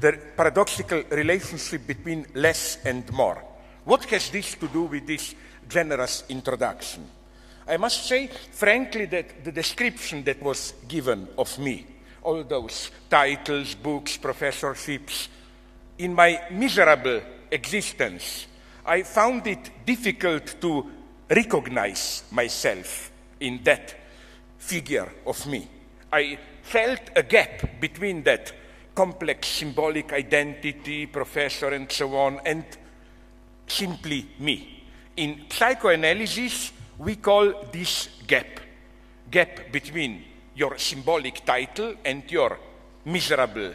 the paradoxical relationship between less and more. What has this to do with this generous introduction? I must say, frankly, that the description that was given of me, all those titles, books, professorships, in my miserable existence, I found it difficult to recognize myself in that figure of me. I felt a gap between that complex symbolic identity, professor, and so on, and simply me. In psychoanalysis, we call this gap gap between your symbolic title and your miserable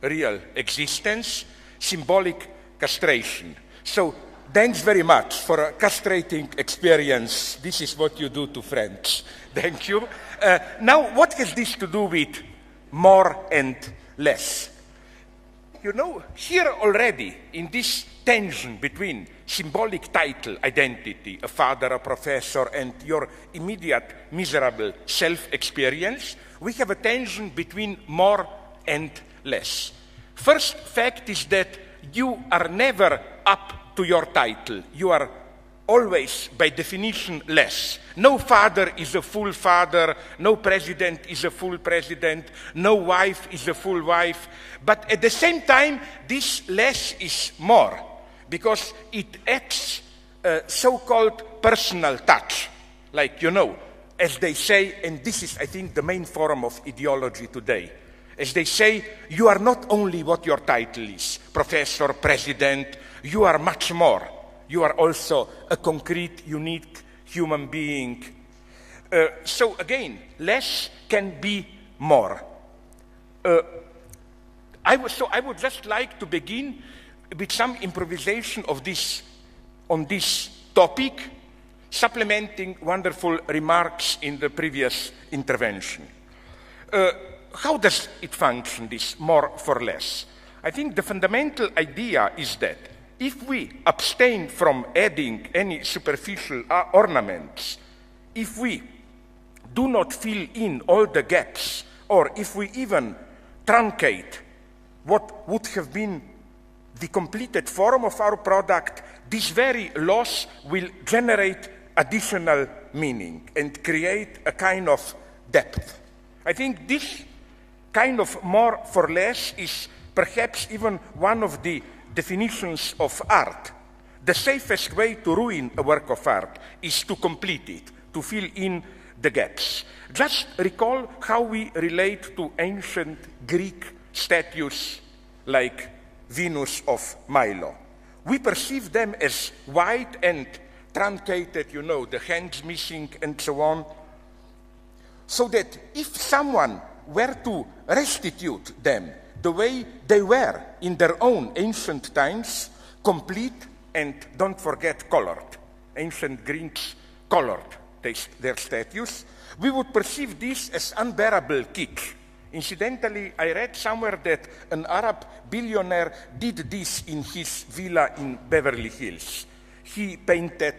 real existence, symbolic castration. So, thanks very much for a castrating experience. This is what you do to friends. Thank you. Uh, now, what has this to do with more and less? You know, here already, in this tension between symbolic title, identity, a father, a professor, and your immediate miserable self experience, we have a tension between more and less. First fact is that you are never up to your title. You are always, by definition, less. No father is a full father, no president is a full president, no wife is a full wife. But at the same time, this less is more because it adds a uh, so called personal touch. Like, you know, as they say, and this is, I think, the main form of ideology today. As they say, you are not only what your title is professor, president, you are much more. You are also a concrete, unique human being. Uh, so, again, less can be more. Uh, I so, I would just like to begin with some improvisation of this, on this topic, supplementing wonderful remarks in the previous intervention. Uh, how does it function, this more for less? I think the fundamental idea is that if we abstain from adding any superficial uh, ornaments, if we do not fill in all the gaps, or if we even truncate what would have been the completed form of our product, this very loss will generate additional meaning and create a kind of depth. I think this kind of more for less is perhaps even one of the definitions of art. The safest way to ruin a work of art is to complete it, to fill in the gaps. Just recall how we relate to ancient Greek statues like Venus of Milo. We perceive them as white and truncated, you know, the hands missing and so on. So that if someone were to restitute them the way they were in their own ancient times, complete and don't forget colored. Ancient Greeks colored their statues. We would perceive this as unbearable kitsch. Incidentally, I read somewhere that an Arab billionaire did this in his villa in Beverly Hills. He painted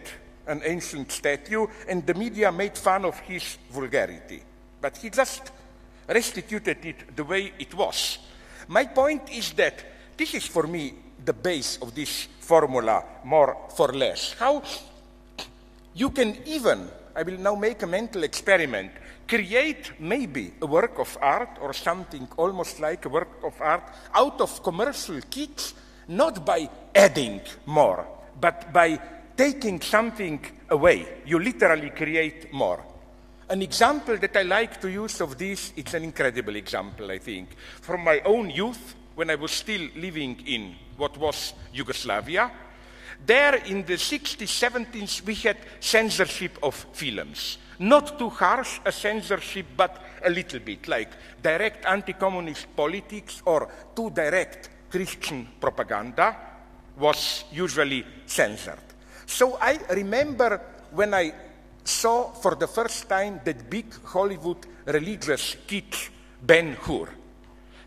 an ancient statue, and the media made fun of his vulgarity. But he just restituted it the way it was. My point is that this is for me the base of this formula, more for less. How you can even, I will now make a mental experiment, create maybe a work of art or something almost like a work of art out of commercial kitsch, not by adding more, but by taking something away. You literally create more. An example that I like to use of this, it's an incredible example, I think. From my own youth, when I was still living in what was Yugoslavia, there in the 60s, 70s, we had censorship of films. Not too harsh a censorship, but a little bit, like direct anti communist politics or too direct Christian propaganda was usually censored. So I remember when I saw for the first time that big Hollywood religious kitsch, Ben Hur.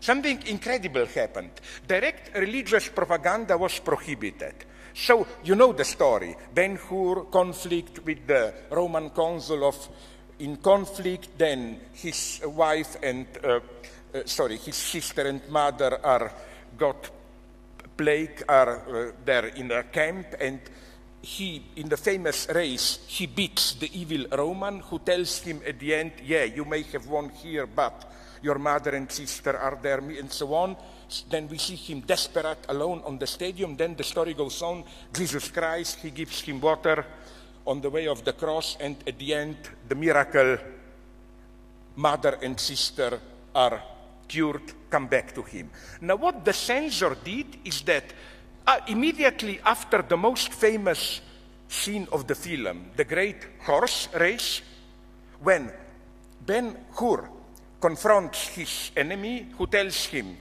Something incredible happened. Direct religious propaganda was prohibited. So, you know the story. Ben Hur conflict with the Roman consul of in conflict, then his wife and, uh, uh, sorry, his sister and mother are got plague are uh, there in a camp and he, in the famous race, he beats the evil Roman who tells him at the end, yeah, you may have won here, but your mother and sister are there, and so on. Then we see him desperate, alone on the stadium. Then the story goes on. Jesus Christ, he gives him water on the way of the cross, and at the end, the miracle, mother and sister are cured, come back to him. Now, what the censor did is that uh, immediately after the most famous scene of the film, the great horse race, when Ben Hur confronts his enemy who tells him,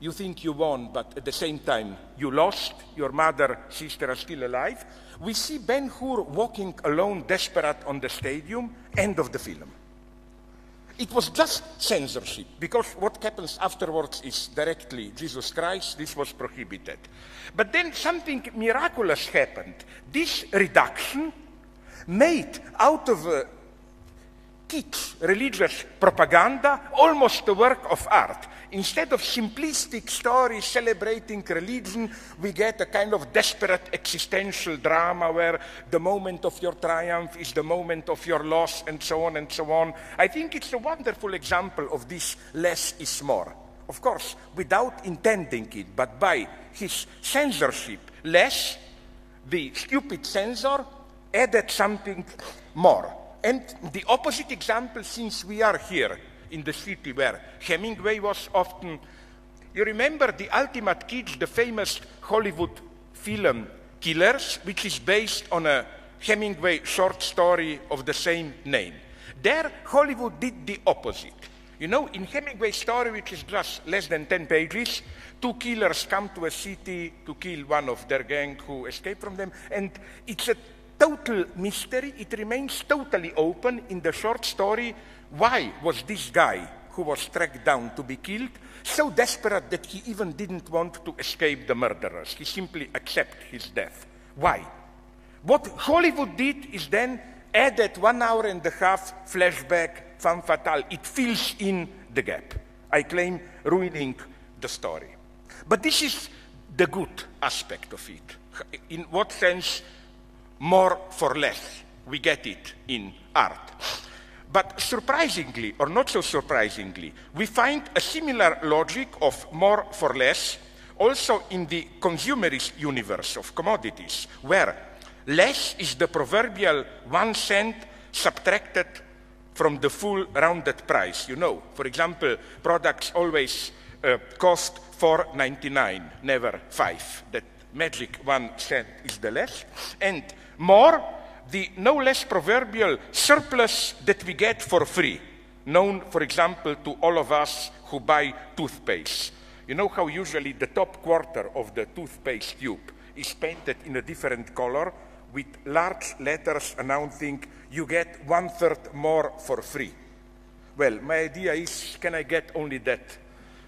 You think you won, but at the same time you lost, your mother, sister are still alive. We see Ben Hur walking alone, desperate on the stadium, end of the film. It was just censorship, because what happens afterwards is directly Jesus Christ, this was prohibited. But then something miraculous happened. This reduction made out of uh, religious propaganda, almost a work of art. Instead of simplistic stories celebrating religion, we get a kind of desperate existential drama where the moment of your triumph is the moment of your loss, and so on and so on. I think it's a wonderful example of this less is more. Of course, without intending it, but by his censorship, less, the stupid censor added something more. And the opposite example, since we are here in the city where Hemingway was often. You remember The Ultimate Kids, the famous Hollywood film Killers, which is based on a Hemingway short story of the same name. There, Hollywood did the opposite. You know, in Hemingway's story, which is just less than 10 pages, two killers come to a city to kill one of their gang who escaped from them, and it's a total mystery. It remains totally open in the short story why was this guy who was tracked down to be killed so desperate that he even didn't want to escape the murderers? He simply accepted his death. Why? What Hollywood did is then added one hour and a half flashback femme fatale. It fills in the gap. I claim ruining the story. But this is the good aspect of it. In what sense? More for less. We get it in art. But surprisingly, or not so surprisingly, we find a similar logic of more for less also in the consumerist universe of commodities, where less is the proverbial one cent subtracted from the full rounded price. You know, for example, products always uh, cost 4.99, never 5. That magic one cent is the less. And more the no less proverbial surplus that we get for free, known, for example, to all of us who buy toothpaste. You know how usually the top quarter of the toothpaste tube is painted in a different color with large letters announcing you get one third more for free. Well, my idea is can I get only that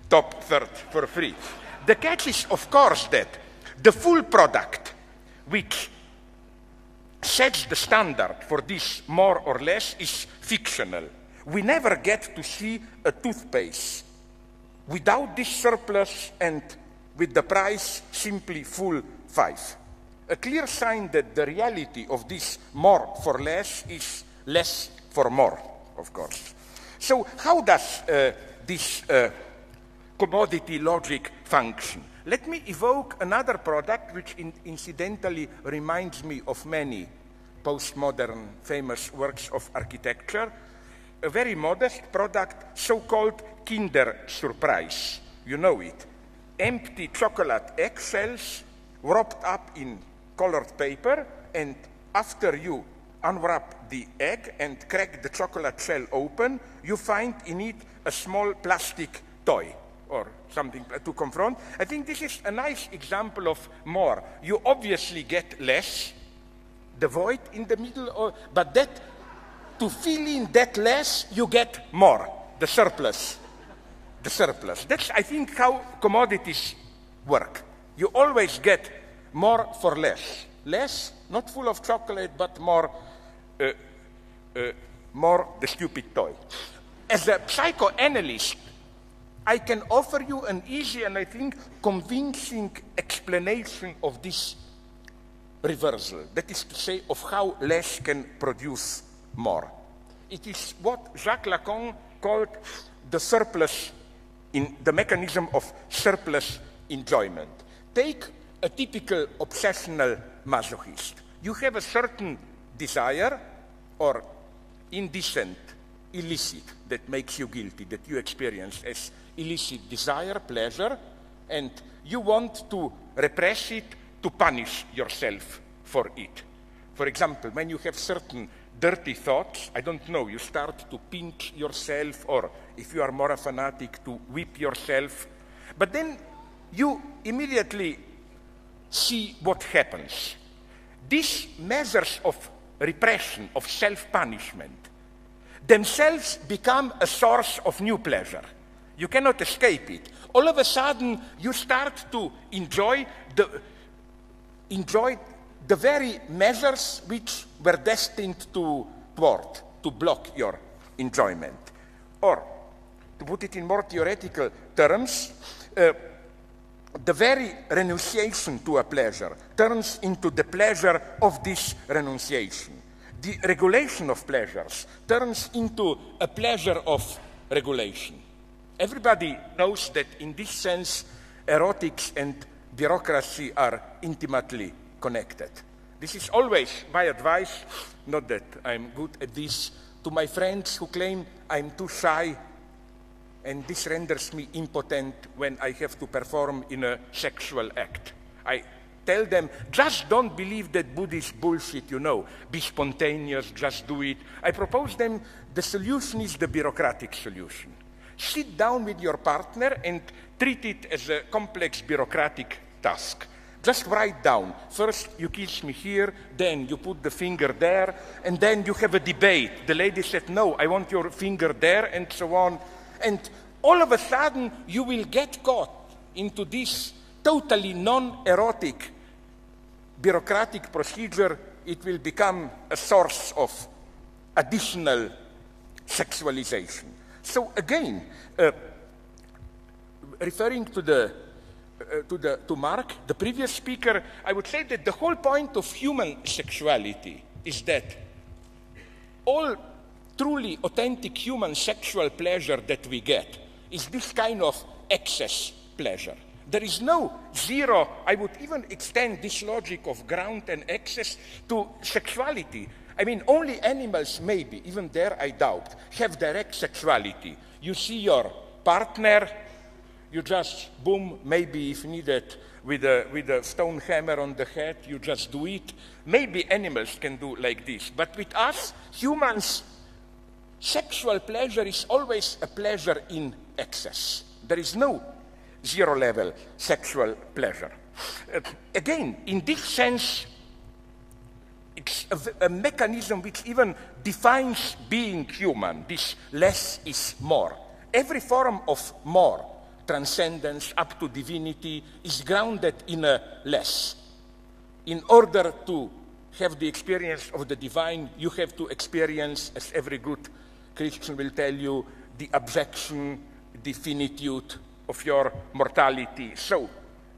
top third for free? The catch is, of course, that the full product, which sets the standard for this more or less is fictional. We never get to see a toothpaste without this surplus and with the price simply full five. A clear sign that the reality of this more for less is less for more, of course. So, how does uh, this uh, commodity logic function? Let me evoke another product which in incidentally reminds me of many postmodern famous works of architecture, a very modest product, so-called Kinder Surprise. You know it. Empty chocolate eggshells wrapped up in colored paper, and after you unwrap the egg and crack the chocolate shell open, you find in it a small plastic toy or something to confront. I think this is a nice example of more. You obviously get less, the void in the middle, but that to fill in that less, you get more, the surplus. The surplus. That's, I think, how commodities work. You always get more for less. Less, not full of chocolate, but more, uh, uh, more the stupid toy. As a psychoanalyst, I can offer you an easy and I think convincing explanation of this reversal. That is to say, of how less can produce more. It is what Jacques Lacan called the surplus in the mechanism of surplus enjoyment. Take a typical obsessional masochist. You have a certain desire or indecent, illicit that makes you guilty, that you experience as illicit desire, pleasure, and you want to repress it to punish yourself for it. For example, when you have certain dirty thoughts, I don't know, you start to pinch yourself, or if you are more a fanatic, to whip yourself. But then you immediately see what happens. These measures of repression, of self punishment, themselves become a source of new pleasure. You cannot escape it. All of a sudden, you start to enjoy the, enjoy the very measures which were destined to thwart, to block your enjoyment. Or, to put it in more theoretical terms, uh, the very renunciation to a pleasure turns into the pleasure of this renunciation. The regulation of pleasures turns into a pleasure of regulation. Everybody knows that in this sense, erotics and bureaucracy are intimately connected. This is always my advice, not that I'm good at this, to my friends who claim I'm too shy and this renders me impotent when I have to perform in a sexual act. I tell them, just don't believe that Buddhist bullshit, you know. Be spontaneous, just do it. I propose them the solution is the bureaucratic solution. Sit down with your partner and treat it as a complex bureaucratic task. Just write down. First, you kiss me here, then you put the finger there, and then you have a debate. The lady said, No, I want your finger there, and so on. And all of a sudden, you will get caught into this totally non erotic bureaucratic procedure. It will become a source of additional sexualization. So, again, uh, referring to the uh, to, the, to Mark, the previous speaker, I would say that the whole point of human sexuality is that all truly authentic human sexual pleasure that we get is this kind of excess pleasure. There is no zero, I would even extend this logic of ground and excess to sexuality. I mean, only animals, maybe, even there I doubt, have direct sexuality. You see your partner, you just, boom, maybe if needed, with a, with a stone hammer on the head, you just do it. Maybe animals can do like this. But with us, humans, Sexual pleasure is always a pleasure in excess. There is no zero level sexual pleasure. Uh, again, in this sense, a, a, mechanism which even defines being human. This less is more. Every form of more, transcendence up to divinity, is grounded in a less. In order to have the experience of the divine, you have to experience, as every good Christian will tell you the abjection, the finitude of your mortality. So,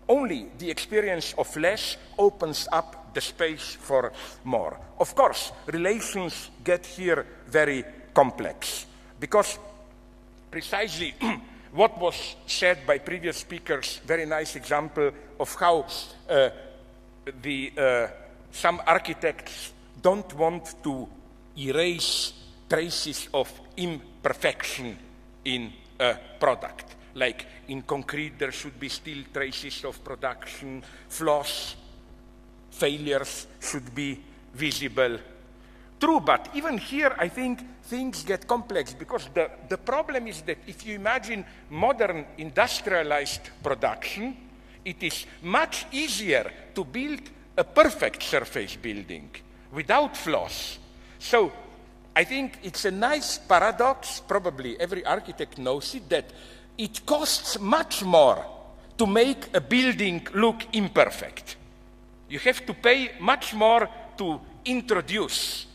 only the experience of less opens up the space for more. Of course, relations get here very complex because precisely what was said by previous speakers, very nice example of how uh, the, uh, some architects don't want to erase traces of imperfection in a product. Like in concrete, there should be still traces of production, flaws, failures should be visible. True, but even here, I think things get complex because the, the problem is that if you imagine modern industrialized production, it is much easier to build a perfect surface building without flaws. So I think it's a nice paradox, probably every architect knows it, that it costs much more to make a building look imperfect. You have to pay much more to introduce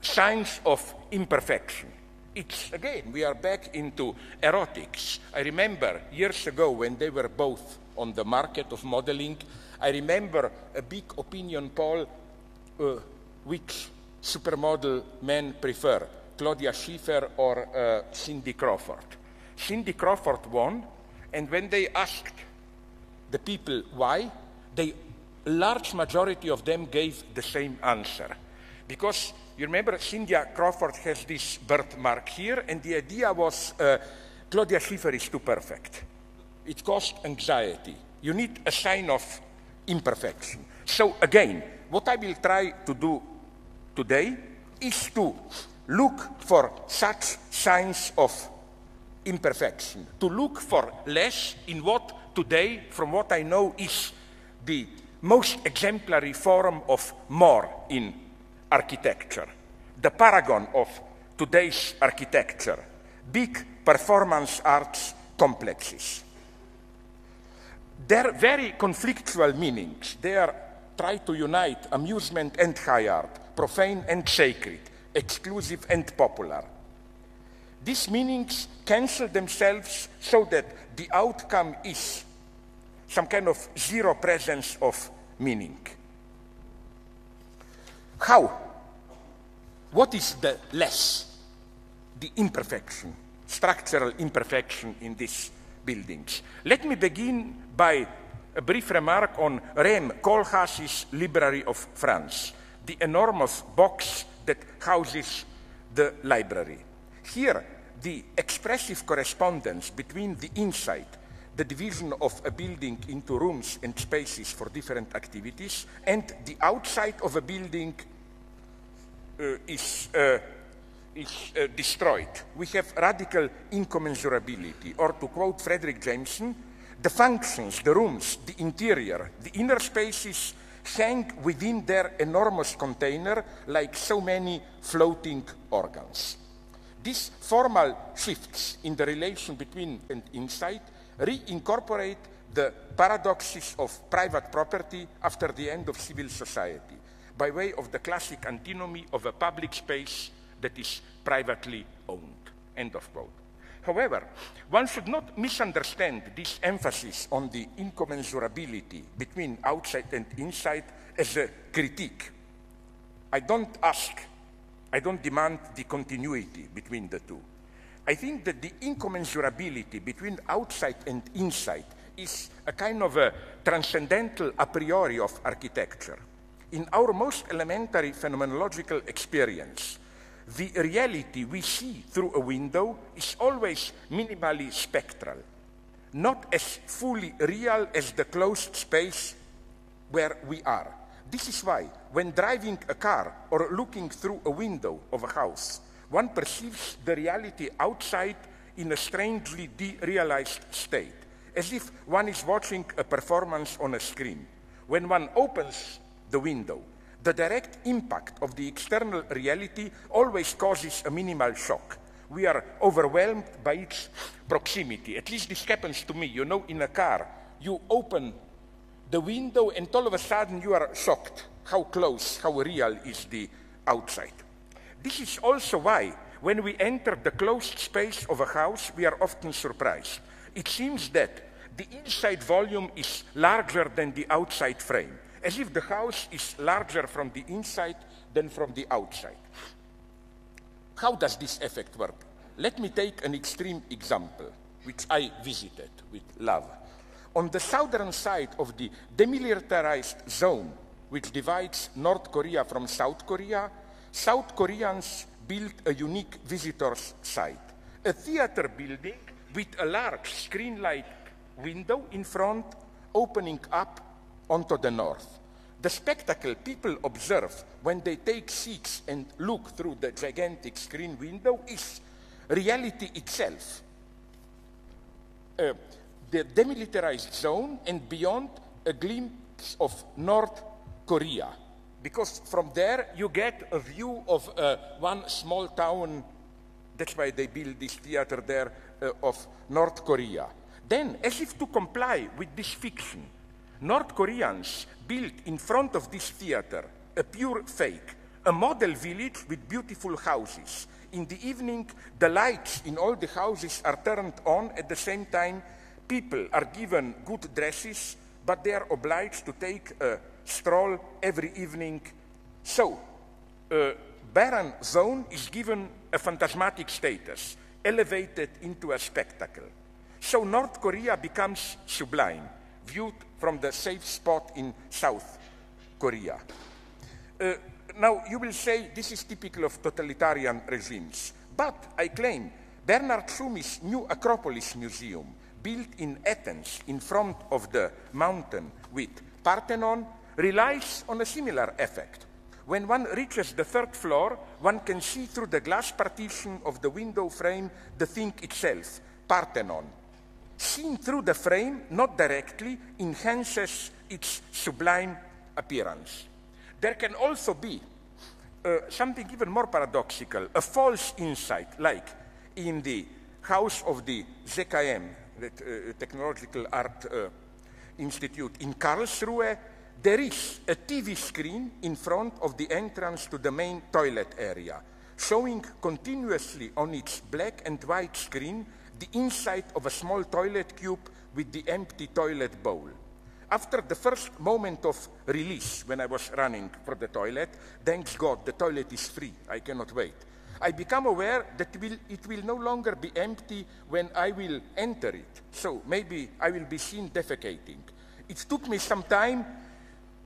signs of imperfection. It's again, we are back into erotics. I remember years ago when they were both on the market of modeling, I remember a big opinion poll uh, which supermodel men prefer, Claudia Schiffer or uh, Cindy Crawford. Cindy Crawford won, and when they asked the people why, the large majority of them gave the same answer. Because you remember Cynthia Crawford has this birthmark here, and the idea was uh, Claudia Schiffer is too perfect. It caused anxiety. You need a sign of imperfection. So again, what I will try to do today is to look for such signs of imperfection, to look for less in what today, from what I know, is the most exemplary form of more in architecture, the paragon of today's architecture, big performance arts complexes. Their very conflictual meanings, they try to unite amusement and high art, profane and sacred, exclusive and popular. These meanings cancel themselves so that the outcome is some kind of zero presence of meaning. How? What is the less, the imperfection, structural imperfection in these buildings? Let me begin by a brief remark on Rem Koolhaas's Library of France, the enormous box that houses the library. Here, the expressive correspondence between the inside, the division of a building into rooms and spaces for different activities, and the outside of a building uh, is, uh, is uh, destroyed. We have radical incommensurability, or to quote Fredric Jameson, the functions, the rooms, the interior, the inner spaces hang within their enormous container like so many floating organs. These formal shifts in the relation between and inside reincorporate the paradoxes of private property after the end of civil society by way of the classic antinomy of a public space that is privately owned. End of quote. However, one should not misunderstand this emphasis on the incommensurability between outside and inside as a critique. I don't ask, I don't demand the continuity between the two. I think that the incommensurability between outside and inside is a kind of a transcendental a priori of architecture. In our most elementary phenomenological experience, the reality we see through a window is always minimally spectral, not as fully real as the closed space where we are. This is why, when driving a car or looking through a window of a house, one perceives the reality outside in a strangely derealized state, as if one is watching a performance on a screen. When one opens the window, the direct impact of the external reality always causes a minimal shock. We are overwhelmed by its proximity. At least this happens to me. You know, in a car, you open the window and all of a sudden you are shocked how close, how real is the outside. This is also why when we enter the closed space of a house, we are often surprised. It seems that the inside volume is larger than the outside frame as if the house is larger from the inside than from the outside. How does this effect work? Let me take an extreme example, which I visited with love. On the southern side of the demilitarized zone, which divides North Korea from South Korea, South Koreans built a unique visitor's site, a theater building with a large screen-like window in front opening up onto the north. The spectacle people observe when they take seats and look through the gigantic screen window is reality itself. Uh, the demilitarized zone and beyond a glimpse of North Korea. Because from there you get a view of uh, one small town, that's why they build this theater there, uh, of North Korea. Then, as if to comply with this fiction, North Koreans built in front of this theater a pure fake, a model village with beautiful houses, In the evening, the lights in all the houses are turned on at the same time. People are given good dresses, but they are obliged to take a stroll every evening. So, a barren zone is given a phantasmatic status, elevated into a spectacle. So North Korea becomes sublime, viewed from the safe spot in South Korea. Uh, now, you will say this is typical of totalitarian regimes, but I claim Bernard Tschumi's new Acropolis Museum, built in Athens in front of the mountain with Parthenon, relies on a similar effect. When one reaches the third floor, one can see through the glass partition of the window frame the thing itself, Parthenon. Seen through the frame, not directly, enhances its sublime appearance. There can also be uh, something even more paradoxical, a false insight, like in the house of the ZKM, the uh, Technological Art uh, Institute in Karlsruhe, there is a TV screen in front of the entrance to the main toilet area, showing continuously on its black and white screen the inside of a small toilet cube with the empty toilet bowl. After the first moment of release, when I was running for the toilet, thanks God, the toilet is free. I cannot wait. I become aware that it will no longer be empty when I will enter it. So maybe I will be seen defecating. It took me some time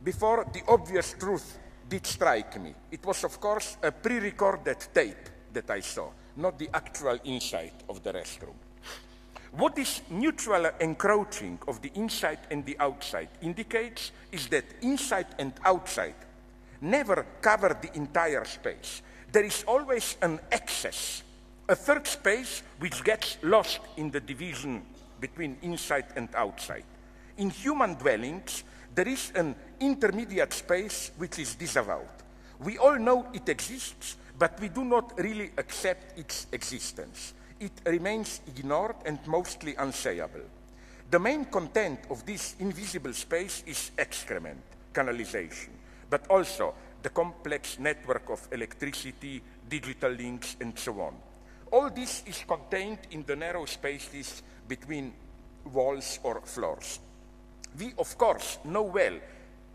before the obvious truth did strike me. It was, of course, a pre recorded tape that I saw, not the actual inside of the restroom. What this mutual encroaching of the inside and the outside indicates is that inside and outside never cover the entire space. There is always an excess, a third space which gets lost in the division between inside and outside. In human dwellings, there is an intermediate space which is disavowed. We all know it exists, but we do not really accept its existence it remains ignored and mostly unsayable. The main content of this invisible space is excrement, canalization, but also the complex network of electricity, digital links, and so on. All this is contained in the narrow spaces between walls or floors. We, of course, know well,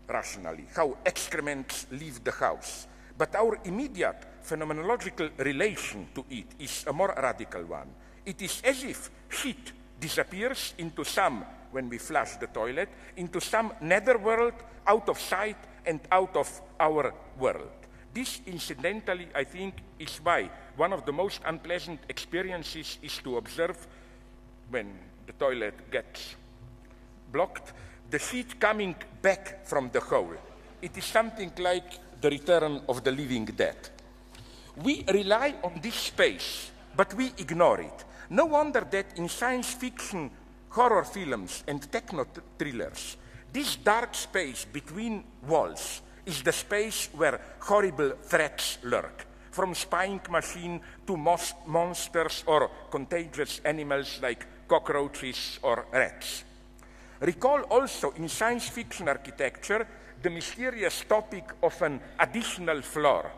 rationally, how excrements leave the house, but our immediate phenomenological relation to it is a more radical one. It is as if heat disappears into some, when we flush the toilet, into some netherworld out of sight and out of our world. This, incidentally, I think, is why one of the most unpleasant experiences is to observe when the toilet gets blocked, the heat coming back from the hole. It is something like the return of the living dead. We rely on this space, but we ignore it. No wonder that in science fiction, horror films, and techno thrillers, this dark space between walls is the space where horrible threats lurk, from spying machine to monsters or contagious animals like cockroaches or rats. Recall also in science fiction architecture the mysterious topic of an additional floor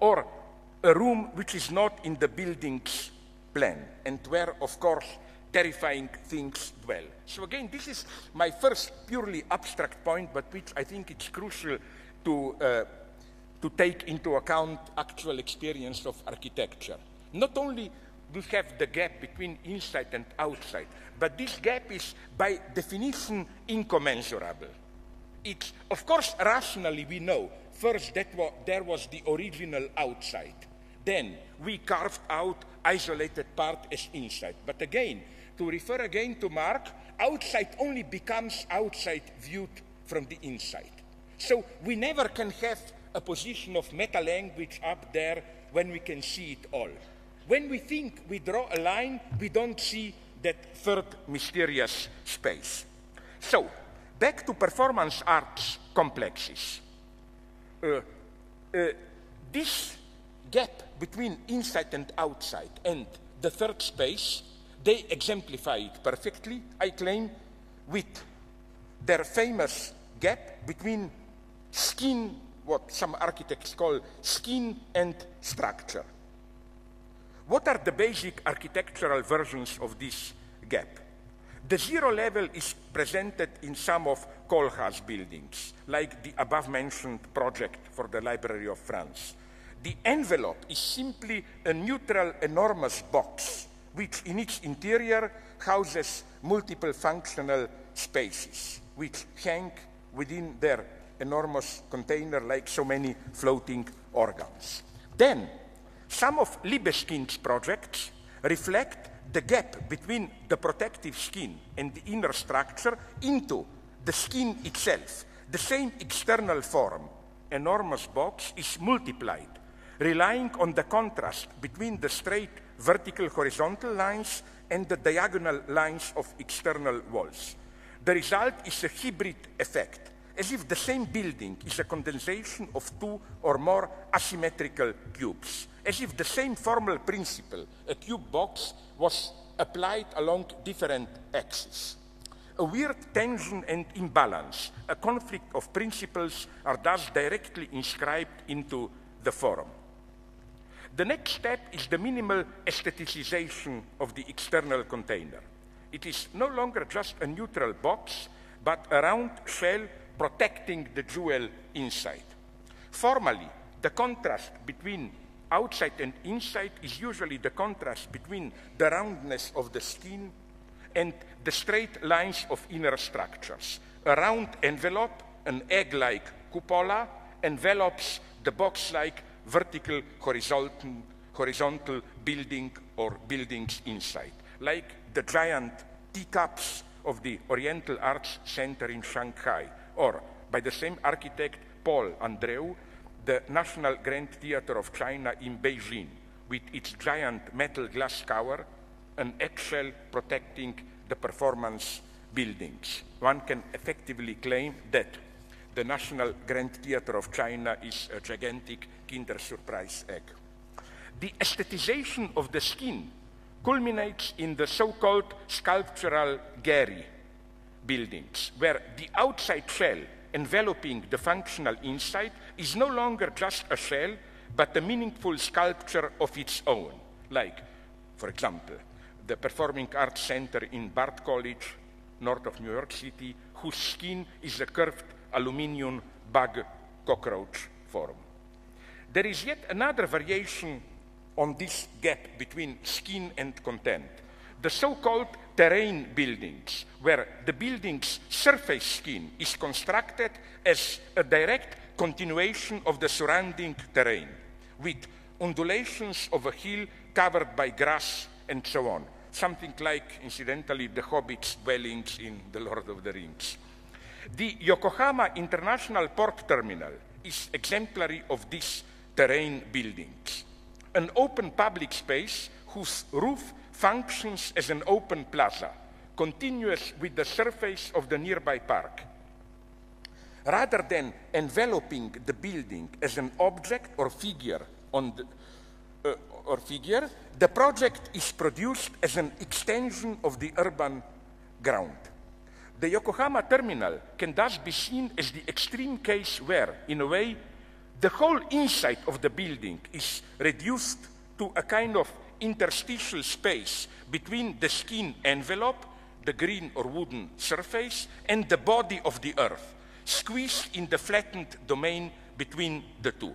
or a room which is not in the building's plan and where, of course, terrifying things dwell. So again, this is my first purely abstract point, but which I think it's crucial to, uh, to take into account actual experience of architecture. Not only do we have the gap between inside and outside, but this gap is by definition incommensurable. It's, of course, rationally we know First, that wa there was the original outside. Then we carved out isolated part as inside. But again, to refer again to Mark, outside only becomes outside viewed from the inside. So we never can have a position of meta language up there when we can see it all. When we think we draw a line, we don't see that third mysterious space. So, back to performance arts complexes. Uh, uh, this gap between inside and outside and the third space, they exemplify it perfectly, I claim, with their famous gap between skin, what some architects call skin and structure. What are the basic architectural versions of this gap? The zero level is presented in some of Koolhaas buildings, like the above mentioned project for the Library of France. The envelope is simply a neutral, enormous box, which in its interior houses multiple functional spaces, which hang within their enormous container like so many floating organs. Then, some of Libeskind's projects reflect the gap between the protective skin and the inner structure into the skin itself. The same external form, enormous box, is multiplied, relying on the contrast between the straight vertical horizontal lines and the diagonal lines of external walls. The result is a hybrid effect as if the same building is a condensation of two or more asymmetrical cubes, as if the same formal principle, a cube box, was applied along different axes. A weird tension and imbalance, a conflict of principles, are thus directly inscribed into the forum. The next step is the minimal aestheticization of the external container. It is no longer just a neutral box, but a round shell protecting the jewel inside. Formally, the contrast between outside and inside is usually the contrast between the roundness of the skin and the straight lines of inner structures. A round envelope, an egg-like cupola, envelops the box-like vertical horizontal, horizontal building or buildings inside, like the giant teacups of the Oriental Arts Center in Shanghai, or by the same architect Paul Andreu, the National Grand Theater of China in Beijing, with its giant metal glass tower, an eggshell protecting the performance buildings. One can effectively claim that the National Grand Theater of China is a gigantic Kinder Surprise egg. The aesthetization of the skin culminates in the so-called sculptural Gehry buildings, where the outside shell enveloping the functional inside is no longer just a shell, but a meaningful sculpture of its own, like, for example, the Performing Arts Center in Bard College, north of New York City, whose skin is a curved aluminium bug cockroach form. There is yet another variation on this gap between skin and content the so-called terrain buildings, where the building's surface skin is constructed as a direct continuation of the surrounding terrain, with undulations of a hill covered by grass and so on. Something like, incidentally, the hobbits' dwellings in The Lord of the Rings. The Yokohama International Port Terminal is exemplary of these terrain buildings. An open public space whose roof functions as an open plaza, continuous with the surface of the nearby park. Rather than enveloping the building as an object or figure on the, uh, or figure, the project is produced as an extension of the urban ground. The Yokohama terminal can thus be seen as the extreme case where, in a way, the whole inside of the building is reduced to a kind of interstitial space between the skin envelope, the green or wooden surface, and the body of the earth, squeezed in the flattened domain between the two.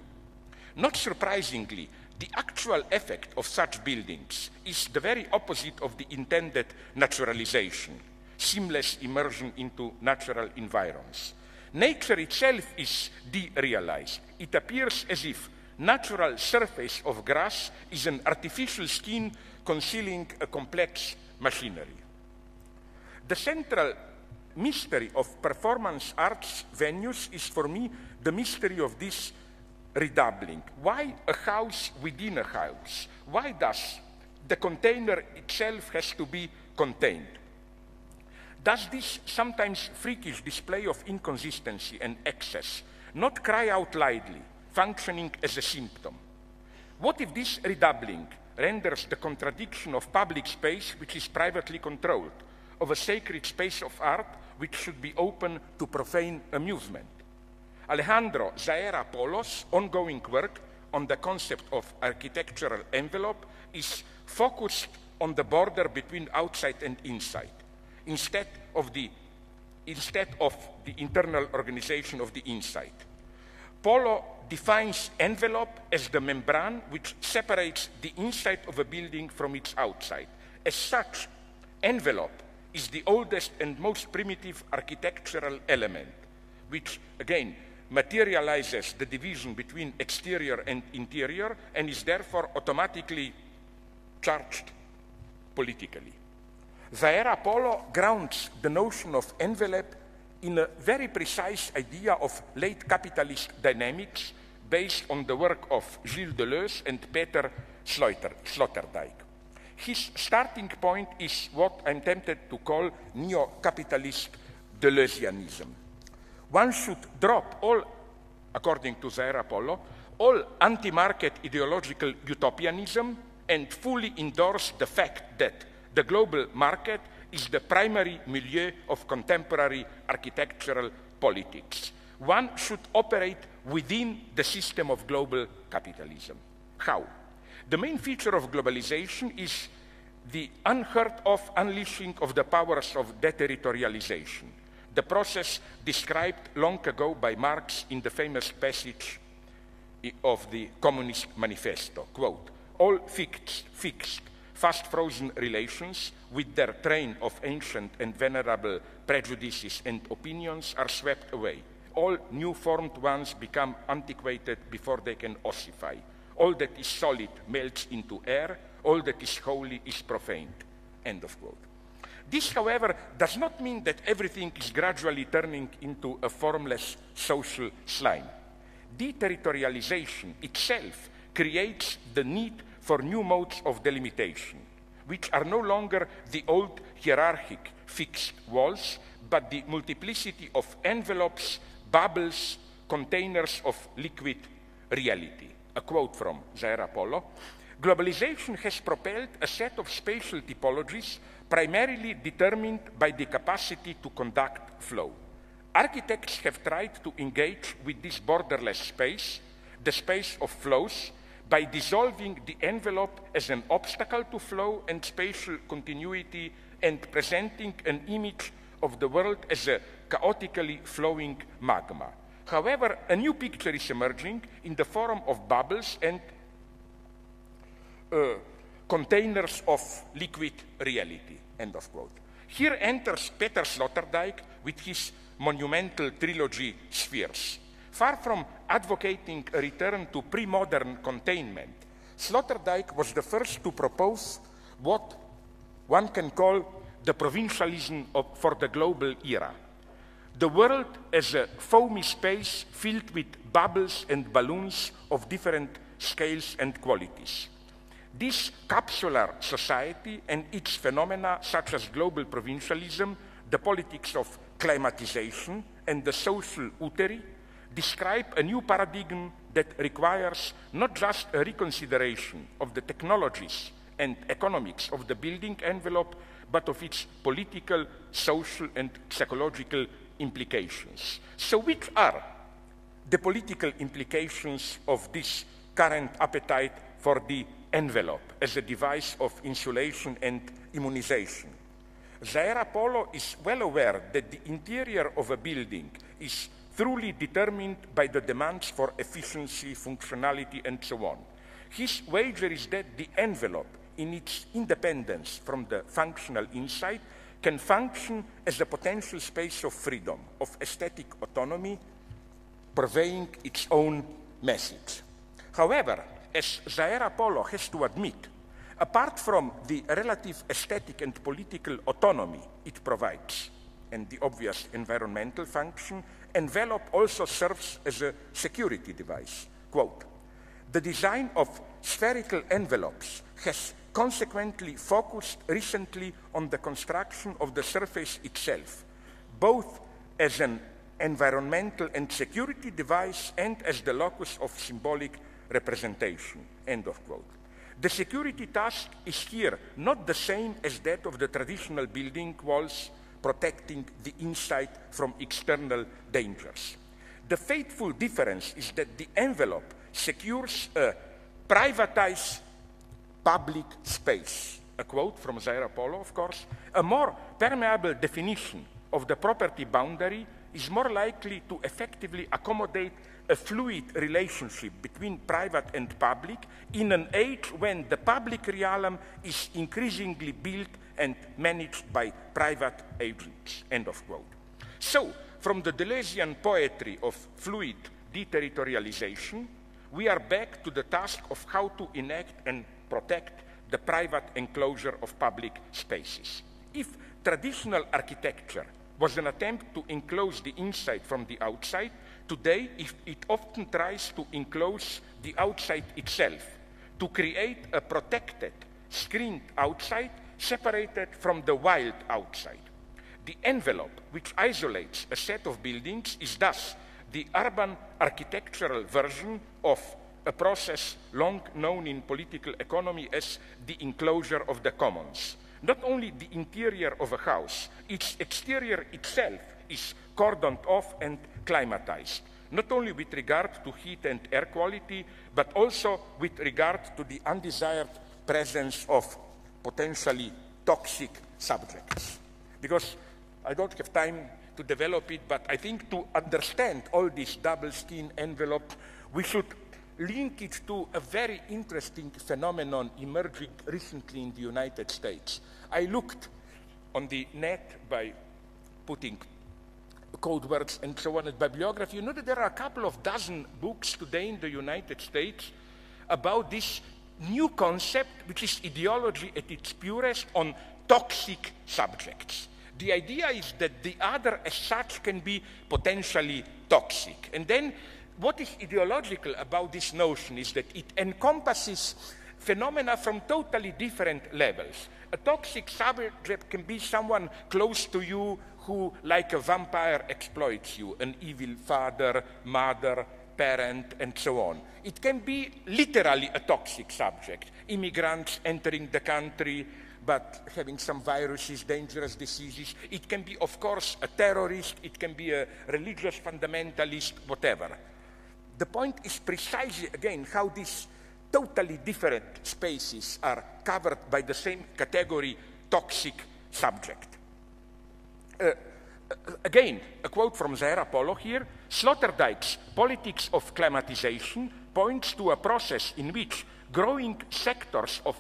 Not surprisingly, the actual effect of such buildings is the very opposite of the intended naturalization, seamless immersion into natural environs. Nature itself is derealized. It appears as if natural surface of grass is an artificial skin concealing a complex machinery. The central mystery of performance arts venues is for me the mystery of this redoubling. Why a house within a house? Why does the container itself has to be contained? Does this sometimes freakish display of inconsistency and excess not cry out loudly, functioning as a symptom. What if this redoubling renders the contradiction of public space, which is privately controlled, of a sacred space of art, which should be open to profane amusement? Alejandro Zaera Polo's ongoing work on the concept of architectural envelope is focused on the border between outside and inside, instead of the, instead of the internal organization of the inside. Polo defines envelope as the membrane which separates the inside of a building from its outside. As such, envelope is the oldest and most primitive architectural element, which, again, materializes the division between exterior and interior and is therefore automatically charged politically. Zaera Polo grounds the notion of envelope in a very precise idea of late capitalist dynamics based on the work of Gilles Deleuze and Peter Sloterdijk. His starting point is what I'm tempted to call neo-capitalist Deleuzianism. One should drop all, according to Zaera Polo, all anti-market ideological utopianism and fully endorse the fact that the global market is the primary milieu of contemporary architectural politics. One should operate within the system of global capitalism. How? The main feature of globalization is the unheard of unleashing of the powers of deterritorialization, the process described long ago by Marx in the famous passage of the Communist Manifesto. Quote, all fixed, fixed fast frozen relations with their train of ancient and venerable prejudices and opinions are swept away. All new formed ones become antiquated before they can ossify. All that is solid melts into air, all that is holy is profaned. End of quote. This, however, does not mean that everything is gradually turning into a formless social slime. Deterritorialization itself creates the need for new modes of delimitation, which are no longer the old hierarchic fixed walls, but the multiplicity of envelopes, bubbles, containers of liquid reality. A quote from Zaera Polo. Globalization has propelled a set of spatial typologies primarily determined by the capacity to conduct flow. Architects have tried to engage with this borderless space, the space of flows, by dissolving the envelope as an obstacle to flow and spatial continuity and presenting an image of the world as a chaotically flowing magma. However, a new picture is emerging in the form of bubbles and uh, containers of liquid reality. End of quote. Here enters Peter Sloterdijk with his monumental trilogy Spheres. Far from advocating a return to pre-modern containment, Sloterdijk was the first to propose what one can call the provincialism of, for the global era. The world as a foamy space filled with bubbles and balloons of different scales and qualities. This capsular society and its phenomena, such as global provincialism, the politics of climatization, and the social uteri, describe a new paradigm that requires not just a reconsideration of the technologies and economics of the building envelope, but of its political, social, and psychological implications. So, which are the political implications of this current appetite for the envelope as a device of insulation and immunization? Zaera Polo is well aware that the interior of a building is truly determined by the demands for efficiency, functionality, and so on. His wager is that the envelope, in its independence from the functional inside, can function as a potential space of freedom, of aesthetic autonomy, purveying its own message. However, as Zaera Polo has to admit, apart from the relative aesthetic and political autonomy it provides, and the obvious environmental function, envelope also serves as a security device. Quote, the design of spherical envelopes has consequently focused recently on the construction of the surface itself, both as an environmental and security device and as the locus of symbolic representation. End of quote. The security task is here not the same as that of the traditional building walls protecting the inside from external dangers. The fateful difference is that the envelope secures a privatized public space. A quote from Zaera Polo, of course. A more permeable definition of the property boundary is more likely to effectively accommodate a fluid relationship between private and public in an age when the public realm is increasingly built and managed by private agents. End of quote. So, from the Deleuzian poetry of fluid deterritorialization, we are back to the task of how to enact and protect the private enclosure of public spaces. If traditional architecture was an attempt to enclose the inside from the outside, today it often tries to enclose the outside itself, to create a protected, screened outside separated from the wild outside. The envelope which isolates a set of buildings is thus the urban architectural version of a process long known in political economy as the enclosure of the commons. Not only the interior of a house, its exterior itself is cordoned off and climatized, not only with regard to heat and air quality, but also with regard to the undesired presence of potentially toxic subjects. Because I don't have time to develop it, but I think to understand all this double skin envelope, we should link it to a very interesting phenomenon emerging recently in the United States. I looked on the net by putting code words and so on at bibliography. You know that there are a couple of dozen books today in the United States about this new concept, which is ideology at its purest, on toxic subjects. The idea is that the other as such can be potentially toxic. And then what is ideological about this notion is that it encompasses phenomena from totally different levels. A toxic subject can be someone close to you who, like a vampire, exploits you, an evil father, mother, parent, and so on. It can be literally a toxic subject. Immigrants entering the country, but having some viruses, dangerous diseases. It can be, of course, a terrorist, it can be a religious fundamentalist, whatever. The point is precisely, again, how these totally different spaces are covered by the same category, toxic subject. Uh, again, a quote from Zaera Polo here, Sloterdijk's politics of climatization points to a process in which growing sectors of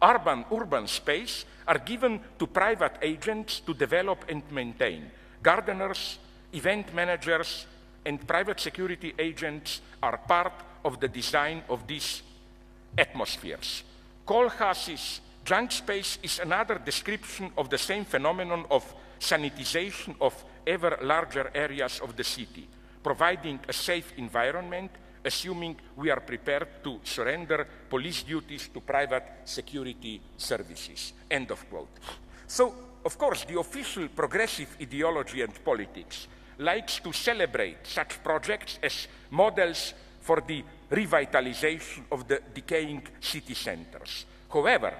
urban, urban space are given to private agents to develop and maintain. Gardeners, event managers, and private security agents are part of the design of these atmospheres. Koolhaas's junk space is another description of the same phenomenon of sanitization of ever larger areas of the city, providing a safe environment, assuming we are prepared to surrender police duties to private security services. End of quote. So, of course, the official progressive ideology and politics likes to celebrate such projects as models for the revitalization of the decaying city centers. However,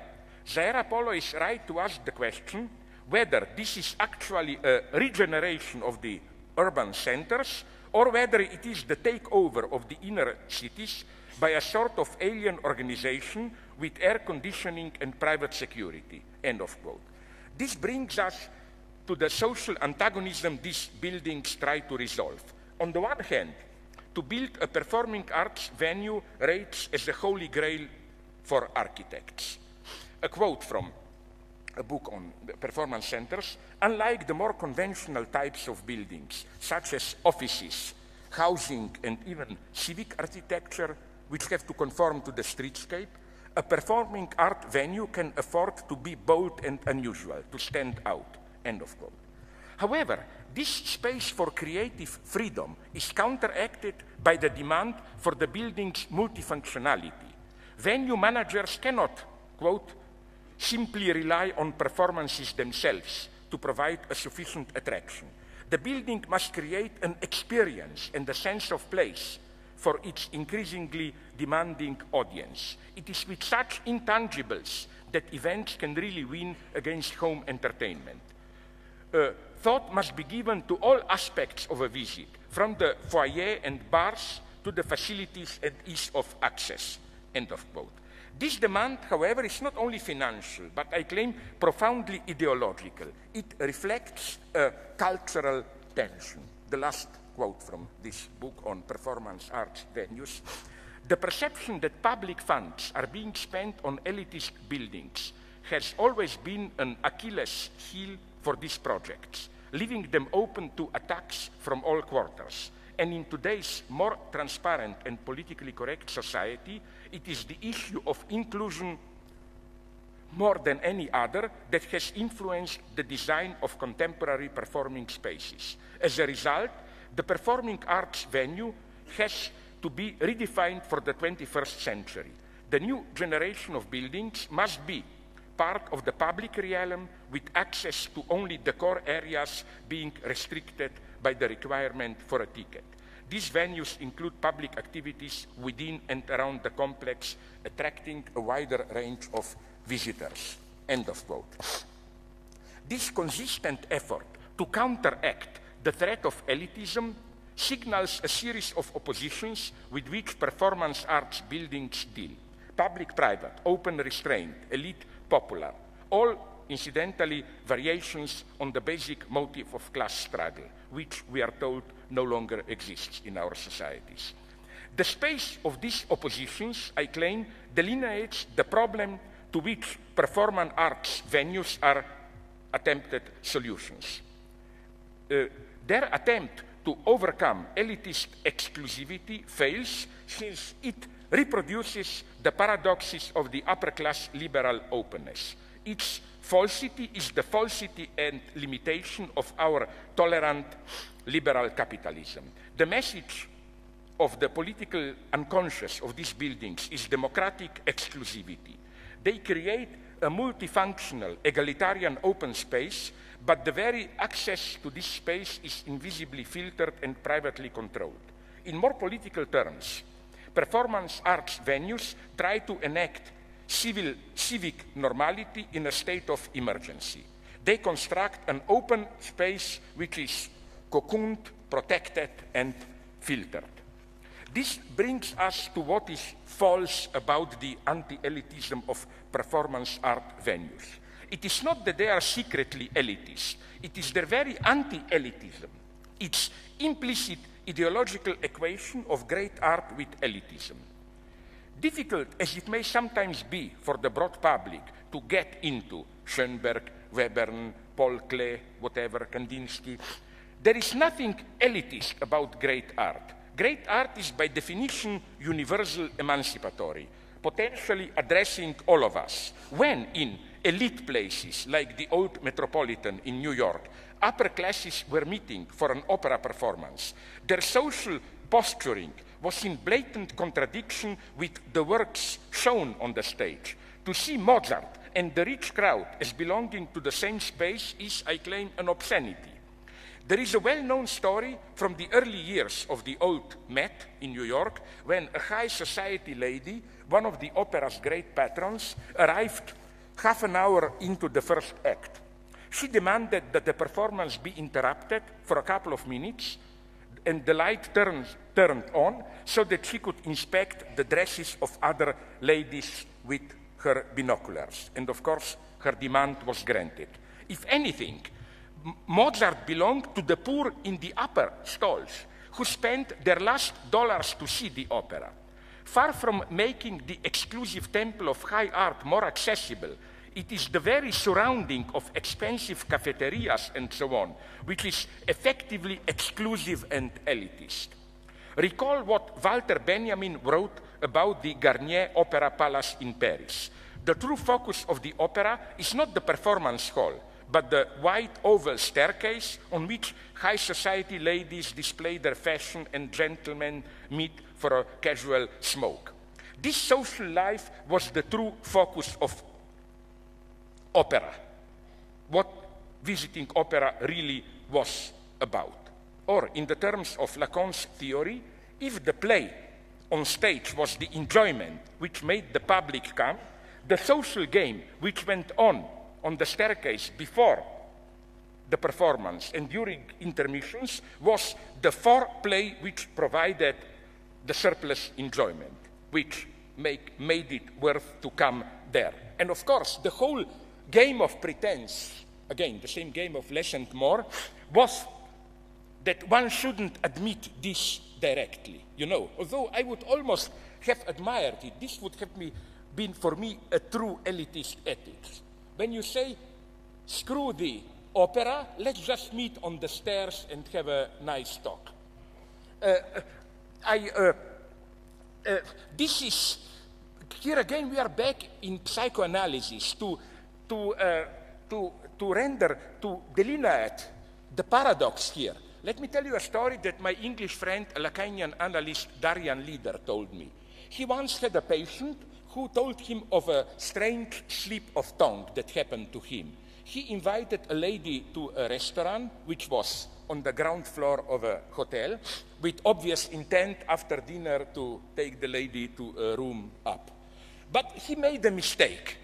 Zaera Polo is right to ask the question whether this is actually a regeneration of the urban centers or whether it is the takeover of the inner cities by a sort of alien organization with air conditioning and private security. End of quote. This brings us to the social antagonism these buildings try to resolve. On the one hand, to build a performing arts venue rates as the holy grail for architects. A quote from a book on performance centers, unlike the more conventional types of buildings, such as offices, housing, and even civic architecture, which have to conform to the streetscape, a performing art venue can afford to be bold and unusual, to stand out. End of quote. However, this space for creative freedom is counteracted by the demand for the building's multifunctionality. Venue managers cannot, quote, simply rely on performances themselves to provide a sufficient attraction. The building must create an experience and a sense of place for its increasingly demanding audience. It is with such intangibles that events can really win against home entertainment uh, thought must be given to all aspects of a visit, from the foyer and bars to the facilities and ease of access. End of quote. This demand, however, is not only financial, but I claim profoundly ideological. It reflects a cultural tension. The last quote from this book on performance arts venues. The perception that public funds are being spent on elitist buildings has always been an Achilles heel for these projects, leaving them open to attacks from all quarters. And in today's more transparent and politically correct society, it is the issue of inclusion more than any other that has influenced the design of contemporary performing spaces. As a result, the performing arts venue has to be redefined for the 21st century. The new generation of buildings must be part of the public realm with access to only the core areas being restricted by the requirement for a ticket. These venues include public activities within and around the complex, attracting a wider range of visitors. End of quote. This consistent effort to counteract the threat of elitism signals a series of oppositions with which performance arts buildings deal. Public, private, open, restrained, elite, popular, all incidentally variations on the basic motive of class struggle, which we are told no longer exists in our societies. The space of these oppositions, I claim, delineates the problem to which performance arts venues are attempted solutions. Uh, their attempt to overcome elitist exclusivity fails since it reproduces the paradoxes of the upper class liberal openness. Its falsity is the falsity and limitation of our tolerant liberal capitalism. The message of the political unconscious of these buildings is democratic exclusivity. They create a multifunctional, egalitarian open space, but the very access to this space is invisibly filtered and privately controlled. In more political terms, performance arts venues try to enact civil, civic normality in a state of emergency. They construct an open space which is cocooned, protected, and filtered. This brings us to what is false about the anti elitism of performance art venues. It is not that they are secretly elitist, it is their very anti elitism, its implicit ideological equation of great art with elitism. Difficult as it may sometimes be for the broad public to get into Schoenberg, Webern, Paul Klee, whatever, Kandinsky, there is nothing elitist about great art. Great art is by definition universal emancipatory, potentially addressing all of us. When in elite places like the old Metropolitan in New York, upper classes were meeting for an opera performance, their social posturing was in blatant contradiction with the works shown on the stage. To see Mozart and the rich crowd as belonging to the same space is, I claim, an obscenity. There is a well known story from the early years of the old Met in New York when a high society lady, one of the opera's great patrons, arrived half an hour into the first act. She demanded that the performance be interrupted for a couple of minutes and the light turned, turned on so that she could inspect the dresses of other ladies with her binoculars. And of course, her demand was granted. If anything, Mozart belonged to the poor in the upper stalls who spent their last dollars to see the opera. Far from making the exclusive temple of high art more accessible, it is the very surrounding of expensive cafeterias and so on, which is effectively exclusive and elitist. Recall what Walter Benjamin wrote about the Garnier Opera Palace in Paris. The true focus of the opera is not the performance hall, but the white oval staircase on which high society ladies display their fashion and gentlemen meet for a casual smoke. This social life was the true focus of opera, what visiting opera really was about. Or, in the terms of Lacan's theory, if the play on stage was the enjoyment which made the public come, the social game which went on on the staircase before the performance and during intermissions was the foreplay which provided the surplus enjoyment, which make, made it worth to come there. And of course, the whole game of pretense, again, the same game of less and more, was that one shouldn't admit this directly, you know. Although I would almost have admired it, this would have me, been for me a true elitist ethics. When you say, screw the opera, let's just meet on the stairs and have a nice talk. Uh, I, uh, uh, this is, here again, we are back in psychoanalysis to, to, uh, to, to render, to delineate the paradox here. Let me tell you a story that my English friend, Lacanian analyst Darian Leader, told me. He once had a patient who told him of a strange slip of tongue that happened to him. He invited a lady to a restaurant, which was on the ground floor of a hotel, with obvious intent after dinner to take the lady to a room up. But he made a mistake.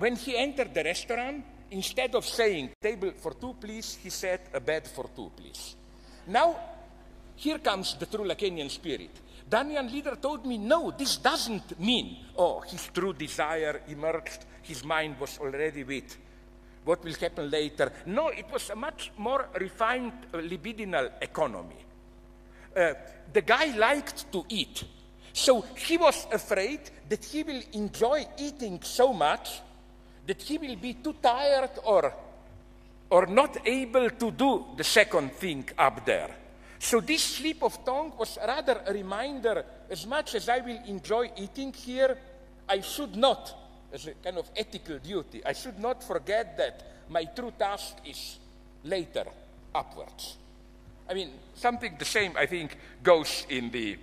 When he entered the restaurant, instead of saying table for two, please, he said a bed for two, please. Now, here comes the true Lacanian spirit. Darian Leader told me, no, this doesn't mean, oh, his true desire emerged, his mind was already with what will happen later. No, it was a much more refined uh, libidinal economy. Uh, the guy liked to eat. So he was afraid that he will enjoy eating so much that he will be too tired or, or not able to do the second thing up there. So this slip of tongue was rather a reminder as much as I will enjoy eating here, I should not as a kind of ethical duty. I should not forget that my true task is later upwards. I mean, something the same, I think, goes in the,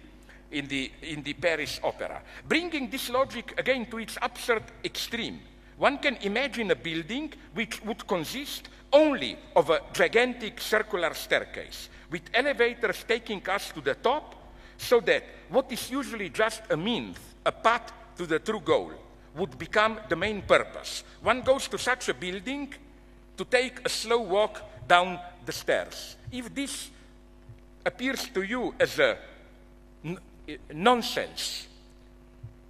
in the, in the Paris Opera. Bringing this logic again to its absurd extreme, one can imagine a building which would consist only of a gigantic circular staircase, with elevators taking us to the top, so that what is usually just a means, a path to the true goal, would become the main purpose. One goes to such a building to take a slow walk down the stairs. If this appears to you as a nonsense,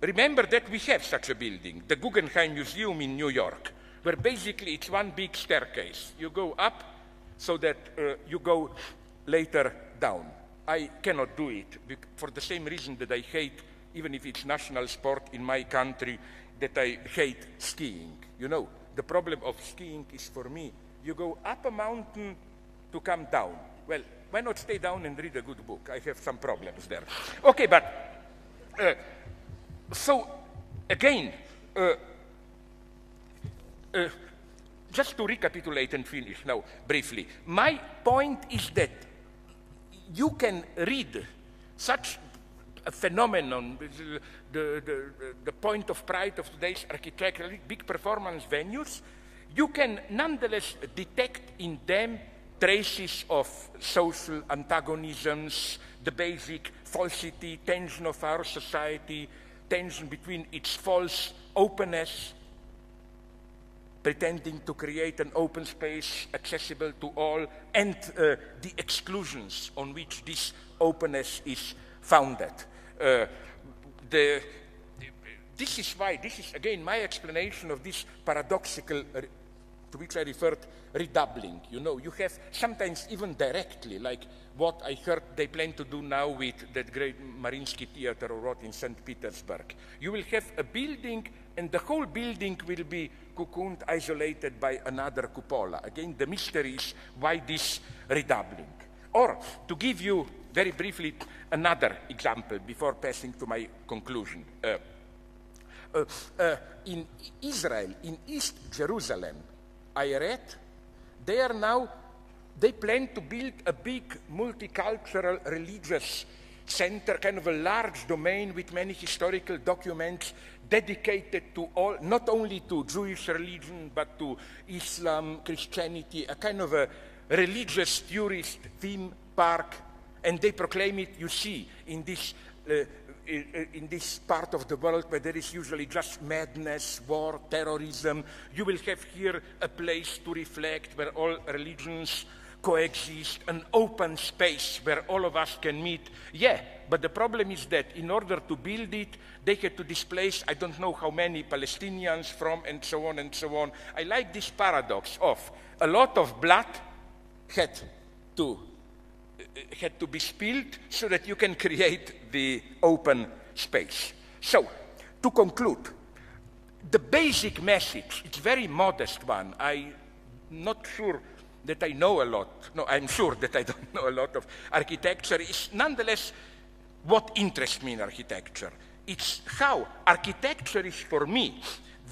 remember that we have such a building, the Guggenheim Museum in New York, where basically it's one big staircase. You go up so that uh, you go later down. I cannot do it for the same reason that I hate, even if it's national sport in my country, that I hate skiing. You know, the problem of skiing is for me, you go up a mountain to come down. Well, why not stay down and read a good book? I have some problems there. Okay, but uh, so again, uh, uh, just to recapitulate and finish now briefly, my point is that you can read such a phenomenon, the, the, the point of pride of today's architecture, big performance venues, you can nonetheless detect in them traces of social antagonisms, the basic falsity, tension of our society, tension between its false openness, pretending to create an open space accessible to all, and uh, the exclusions on which this openness is founded. Uh, the, this is why, this is again my explanation of this paradoxical, to which I referred, redoubling. You know, you have sometimes even directly, like what I heard they plan to do now with that great Mariinsky Theater wrote in St. Petersburg. You will have a building, and the whole building will be cocooned, isolated by another cupola. Again, the mystery is why this redoubling. Or, to give you very briefly another example before passing to my conclusion. Uh, uh, uh, in Israel, in East Jerusalem, I read, they are now, they plan to build a big multicultural religious center, kind of a large domain with many historical documents dedicated to all, not only to Jewish religion, but to Islam, Christianity, a kind of a religious tourist theme park and they proclaim it, you see, in this, uh, in this part of the world where there is usually just madness, war, terrorism. You will have here a place to reflect where all religions coexist, an open space where all of us can meet. Yeah, but the problem is that in order to build it, they had to displace I don't know how many Palestinians from and so on and so on. I like this paradox of a lot of blood had to eh, had to be spilled so that you can create the open space. So, to conclude, the basic message, it's very modest one. I'm not sure that I know a lot. No, I'm sure that I don't know a lot of architecture. Is nonetheless what interests me in architecture. It's how architecture is for me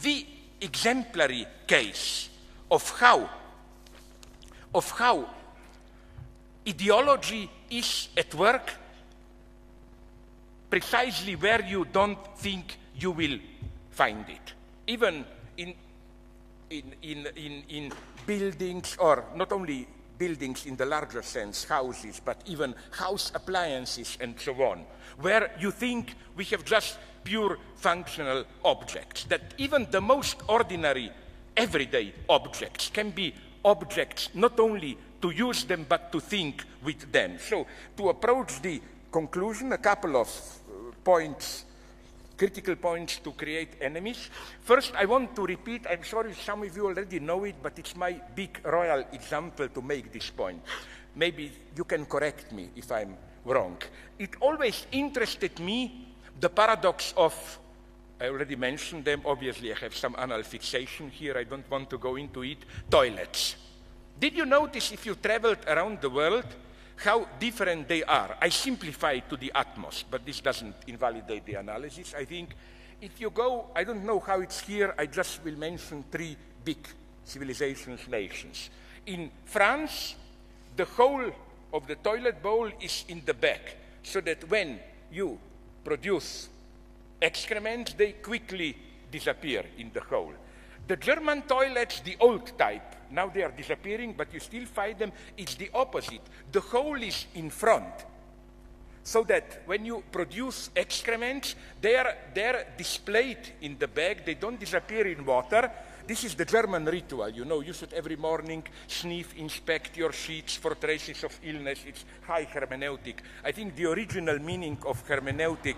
the exemplary case of how of how ideology is at work precisely where you don't think you will find it. Even in, in, in, in, in buildings, or not only buildings in the larger sense, houses, but even house appliances and so on, where you think we have just pure functional objects, that even the most ordinary everyday objects can be objects not only to use them but to think with them. So, to approach the conclusion, a couple of uh, points, critical points to create enemies. First, I want to repeat, I'm sorry some of you already know it, but it's my big royal example to make this point. Maybe you can correct me if I'm wrong. It always interested me the paradox of I already mentioned them. Obviously, I have some anal fixation here. I don't want to go into it. Toilets. Did you notice if you traveled around the world how different they are? I simplify to the utmost, but this doesn't invalidate the analysis. I think if you go, I don't know how it's here, I just will mention three big civilizations, nations. In France, the whole of the toilet bowl is in the back, so that when you produce excrement, they quickly disappear in the hole. The German toilets, the old type, now they are disappearing, but you still find them. It's the opposite. The hole is in front. So that when you produce excrements, they are, they're displayed in the bag, they don't disappear in water. This is the German ritual, you know, you should every morning sniff, inspect your sheets for traces of illness. It's high hermeneutic. I think the original meaning of hermeneutic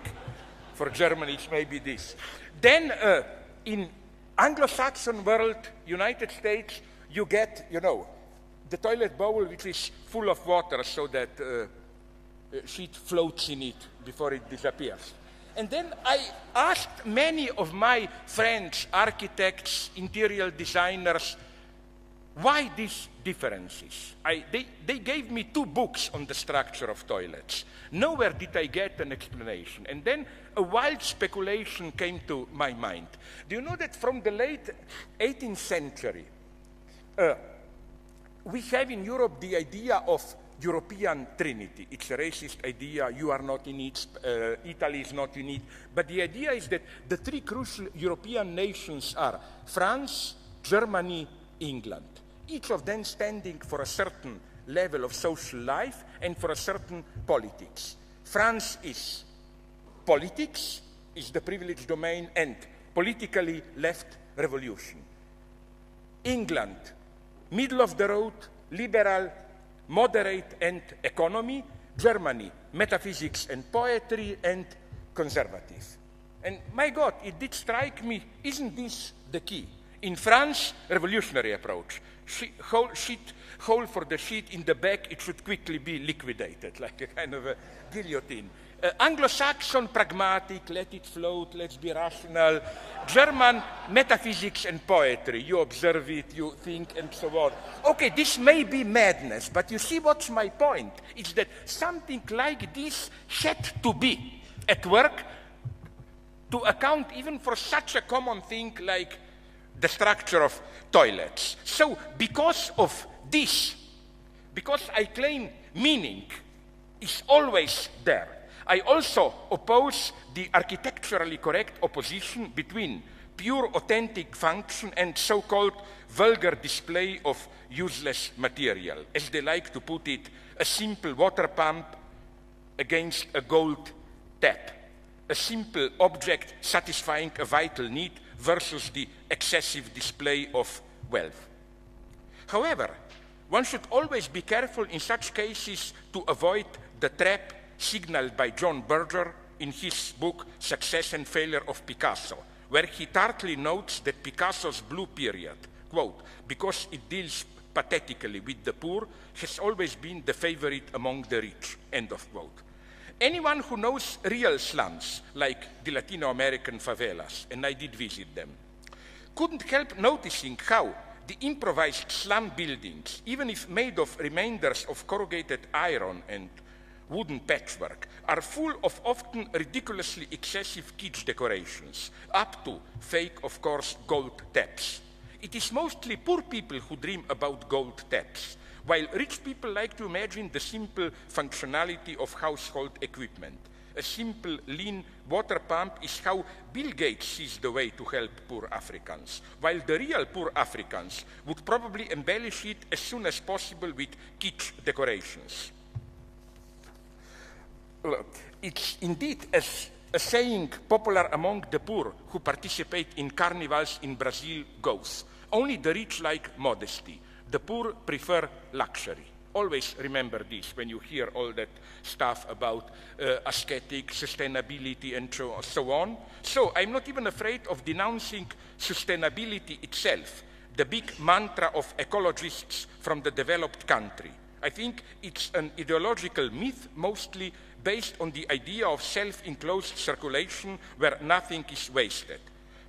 for Germany is maybe this. Then uh, in Anglo-Saxon world, United States, you get, you know, the toilet bowl which is full of water so that uh, sheet floats in it before it disappears. And then I asked many of my friends, architects, interior designers, why these differences? I, they, they gave me two books on the structure of toilets. Nowhere did I get an explanation. And then a wild speculation came to my mind. Do you know that from the late 18th century, uh, we have in Europe the idea of European Trinity. It's a racist idea. You are not in it. Uh, Italy is not in it. But the idea is that the three crucial European nations are France, Germany, England. Each of them standing for a certain level of social life and for a certain politics. France is politics, is the privileged domain, and politically left revolution. England middle of the road, liberal, moderate, and economy. Germany, metaphysics and poetry, and conservative. And my God, it did strike me, isn't this the key? In France, revolutionary approach. She, whole, sheet, hole for the sheet in the back, it should quickly be liquidated, like a kind of a guillotine. Uh, Anglo-Saxon, pragmatic, let it float, let's be rational. German, metaphysics and poetry. You observe it, you think, and so on. Okay, this may be madness, but you see what's my point? It's that something like this had to be at work to account even for such a common thing like the structure of toilets. So, because of this, because I claim meaning is always there, I also oppose the architecturally correct opposition between pure authentic function and so-called vulgar display of useless material, as they like to put it, a simple water pump against a gold tap, a simple object satisfying a vital need versus the excessive display of wealth. However, One should always be careful in such cases to avoid the trap signaled by John Berger in his book Success and Failure of Picasso, where he tartly notes that Picasso's blue period, quote, because it deals pathetically with the poor, has always been the favorite among the rich, end of quote. Anyone who knows real slums, like the Latino American favelas, and I did visit them, couldn't help noticing how the improvised slum buildings, even if made of remainders of corrugated iron and wooden patchwork, are full of often ridiculously excessive kitsch decorations, up to fake, of course, gold taps. It is mostly poor people who dream about gold taps, while rich people like to imagine the simple functionality of household equipment. A simple, lean water pump is how Bill Gates sees the way to help poor Africans, while the real poor Africans would probably embellish it as soon as possible with kitsch decorations. It's indeed as a saying popular among the poor who participate in carnivals in Brazil goes. Only the rich like modesty. The poor prefer luxury. Always remember this when you hear all that stuff about uh, aesthetic, sustainability, and so on. So I'm not even afraid of denouncing sustainability itself, the big mantra of ecologists from the developed country. I think it's an ideological myth, mostly based on the idea of self-enclosed circulation where nothing is wasted.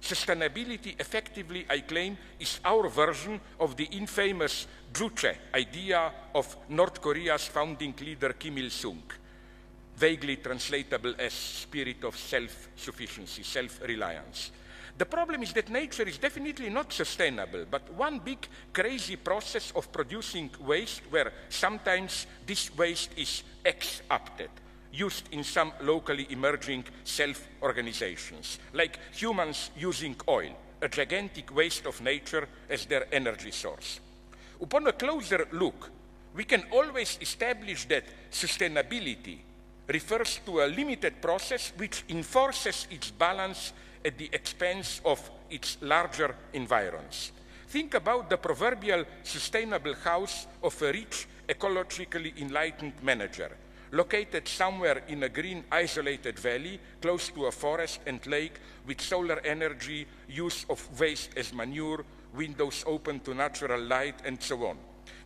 Sustainability, effectively, I claim, is our version of the infamous Juche idea of North Korea's founding leader Kim Il-sung, vaguely translatable as spirit of self-sufficiency, self-reliance. The problem is that nature is definitely not sustainable, but one big crazy process of producing waste where sometimes this waste is ex-opted used in some locally emerging self-organizations, like humans using oil, a gigantic waste of nature as their energy source. Upon a closer look, we can always establish that sustainability refers to a limited process which enforces its balance at the expense of its larger environs. Think about the proverbial sustainable house of a rich, ecologically enlightened manager located somewhere in a green isolated valley close to a forest and lake with solar energy, use of waste as manure, windows open to natural light, and so on.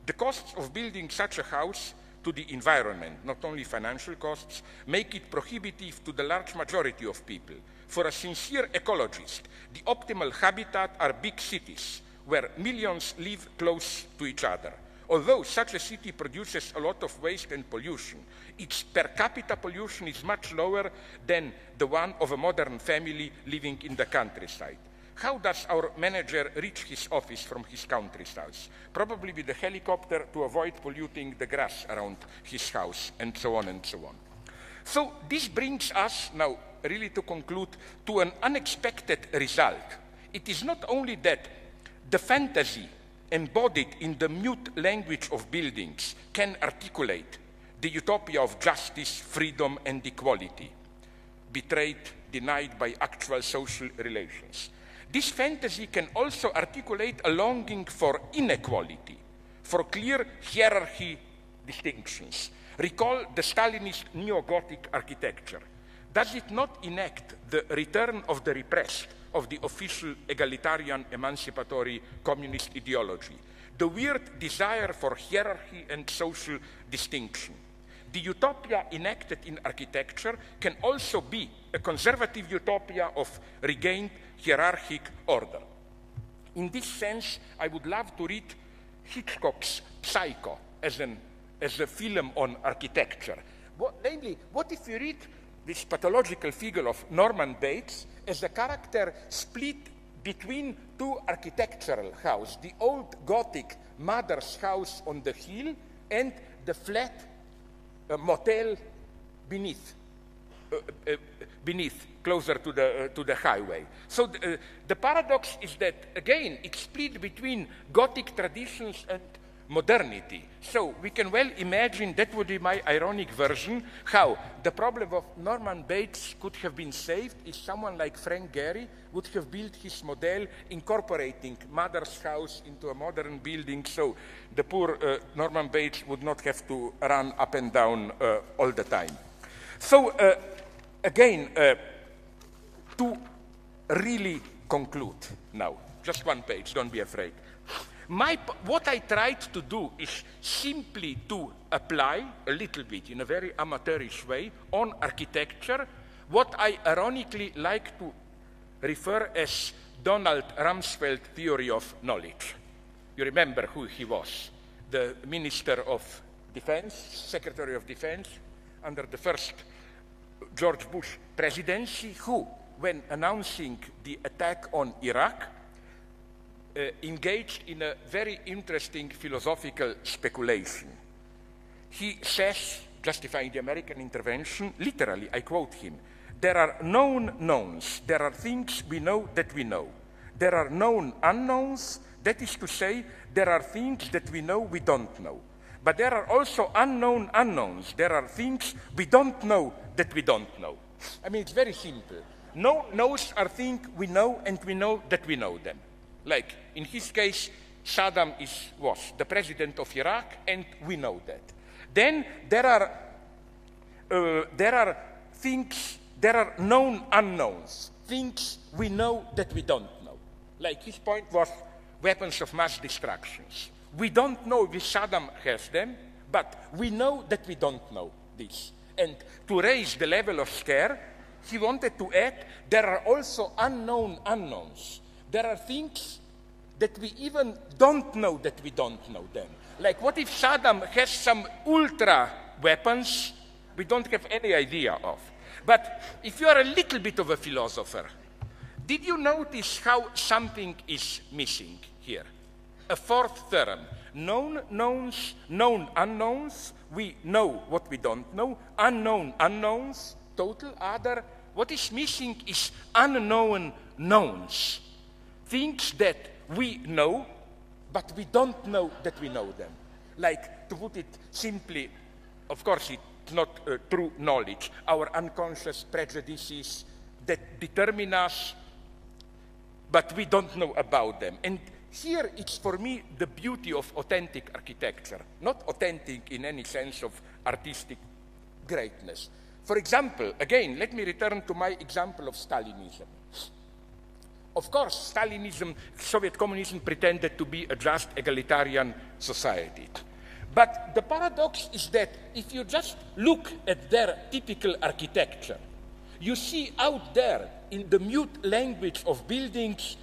The costs of building such a house to the environment, not only financial costs, make it prohibitive to the large majority of people. For a sincere ecologist, the optimal habitat are big cities where millions live close to each other. Although such a city produces a lot of waste and pollution, its per capita pollution is much lower than the one of a modern family living in the countryside. How does our manager reach his office from his country's house? Probably with a helicopter to avoid polluting the grass around his house, and so on and so on. So this brings us now, really to conclude, to an unexpected result. It is not only that the fantasy embodied in the mute language of buildings can articulate the utopia of justice, freedom, and equality, betrayed, denied by actual social relations. This fantasy can also articulate a longing for inequality, for clear hierarchy distinctions. Recall the Stalinist neo-Gothic architecture. Does it not enact the return of the repressed, of the official egalitarian emancipatory communist ideology, the weird desire for hierarchy and social distinction. The utopia enacted in architecture can also be a conservative utopia of regained hierarchic order. In this sense, I would love to read Hitchcock's Psycho as, an, as a film on architecture. What, namely, what if you read this pathological figure of Norman Bates as a character split between two architectural houses, the old Gothic mother's house on the hill and the flat uh, motel beneath, uh, uh, beneath, closer to the, uh, to the highway. So the, uh, the paradox is that, again, it's split between Gothic traditions and modernity. So we can well imagine that would be my ironic version how the problem of Norman Bates could have been saved if someone like Frank Gehry would have built his model incorporating mother's house into a modern building so the poor uh, Norman Bates would not have to run up and down uh, all the time. So uh, again, uh, to really conclude now, just one page, don't be afraid. My, what I tried to do is simply to apply a little bit in a very amateurish way on architecture what I ironically like to refer as Donald Rumsfeld theory of knowledge. You remember who he was, the Minister of Defense, Secretary of Defense under the first George Bush presidency, who, when announcing the attack on Iraq, uh, engaged in a very interesting philosophical speculation. He says, justifying the American intervention, literally, I quote him, there are known knowns, there are things we know that we know. There are known unknowns, that is to say, there are things that we know we don't know. But there are also unknown unknowns. There are things we don't know that we don't know. I mean, it's very simple. No knows are things we know, and we know that we know them. Like in his case, Saddam is, was the president of Iraq, and we know that. Then there are, uh, there are things, there are known unknowns, things we know that we don't know. Like his point was weapons of mass destructions. We don't know if Saddam has them, but we know that we don't know this. And to raise the level of scare, he wanted to add there are also unknown unknowns. There are things that we even don't know that we don't know them. Like, what if Saddam has some ultra weapons we don't have any idea of? But if you are a little bit of a philosopher, did you notice how something is missing here? A fourth term. Known knowns, known unknowns. We know what we don't know. Unknown unknowns. Total other. What is missing is unknown knowns. Things that we know, but we don't know that we know them. Like, to put it simply, of course, it's not uh, true knowledge. Our unconscious prejudices that determine us, but we don't know about them. And here it's for me the beauty of authentic architecture, not authentic in any sense of artistic greatness. For example, again, let me return to my example of Stalinism. Of course, Stalinism, Soviet communism pretended to be a just egalitarian society. But the paradox is that if you just look at their typical architecture, you see out there in the mute language of buildings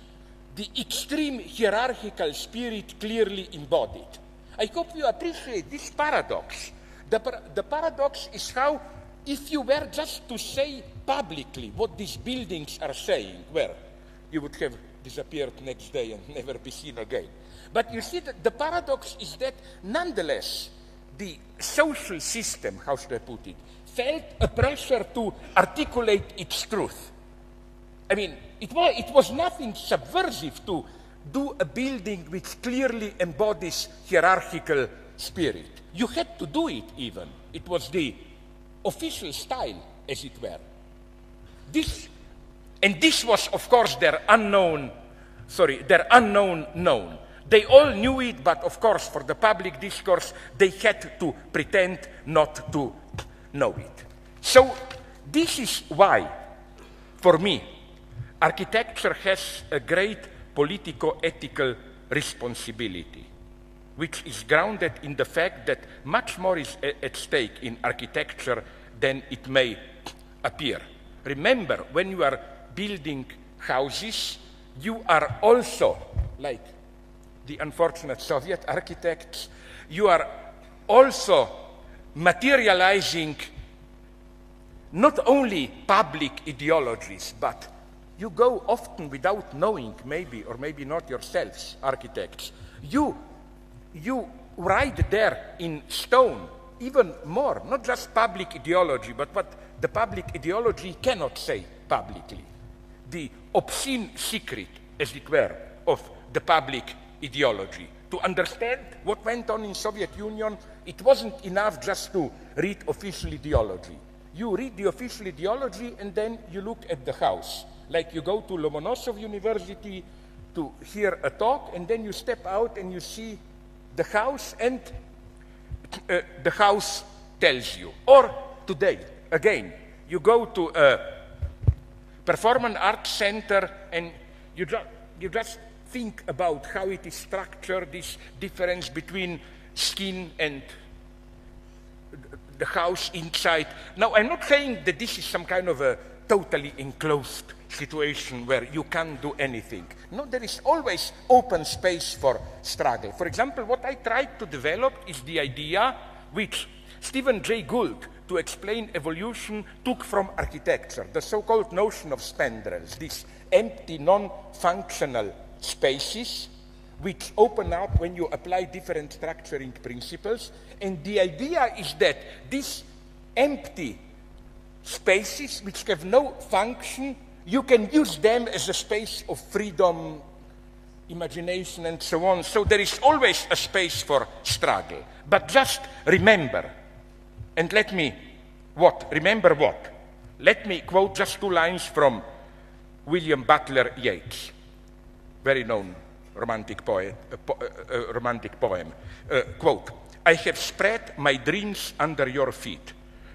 the extreme hierarchical spirit clearly embodied. I hope you appreciate this paradox. The, par the paradox is how, if you were just to say publicly what these buildings are saying, where you would have disappeared next day and never be seen again. But you see, that the paradox is that nonetheless, the social system, how should I put it, felt a pressure to articulate its truth. I mean, it was, it was nothing subversive to do a building which clearly embodies hierarchical spirit. You had to do it even. It was the official style, as it were. This and this was, of course, their unknown, sorry, their unknown known. They all knew it, but of course, for the public discourse, they had to pretend not to know it. So, this is why, for me, architecture has a great politico ethical responsibility, which is grounded in the fact that much more is at stake in architecture than it may appear. Remember, when you are building houses, you are also, like the unfortunate Soviet architects, you are also materializing not only public ideologies, but you go often without knowing, maybe, or maybe not yourselves, architects. You, you write there in stone even more, not just public ideology, but what the public ideology cannot say publicly the obscene secret, as it were, of the public ideology. to understand what went on in Soviet Union, it wasn't enough just to read official ideology. You read the official ideology and then you look at the house. Like you go to Lomonosov University to hear a talk and then you step out and you see the house and uh, the house tells you. Or today, again, you go to a performance arts center and you, ju- you just think about how it is structured, this difference between skin and the house inside. Now, I'm not saying that this is some kind of a totally enclosed situation where you can't do anything. No, there is always open space for struggle. For example, what I tried to develop is the idea which Stephen Jay Gould, to explain evolution, took from architecture, the so-called notion of spandrels, these empty, non-functional spaces which open up when you apply different structuring principles. And the idea is that these empty spaces, which have no function, you can use them as a space of freedom, imagination, and so on. So there is always a space for struggle. But just remember, and let me, what? Remember what? Let me quote just two lines from William Butler Yeats, very known romantic poet, uh, po- uh, uh, romantic poem. Uh, quote, I have spread my dreams under your feet.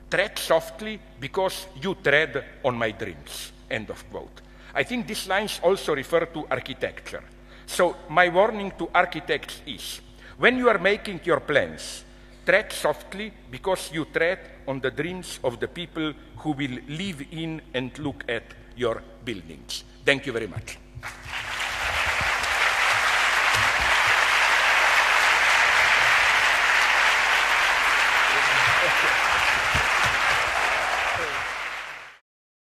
Tread softly because you tread on my dreams. End of quote. I think these lines also refer to architecture. So my warning to architects is, when you are making your plans, tread softly because you tread on the dreams of the people who will live in and look at your buildings. Thank you very much.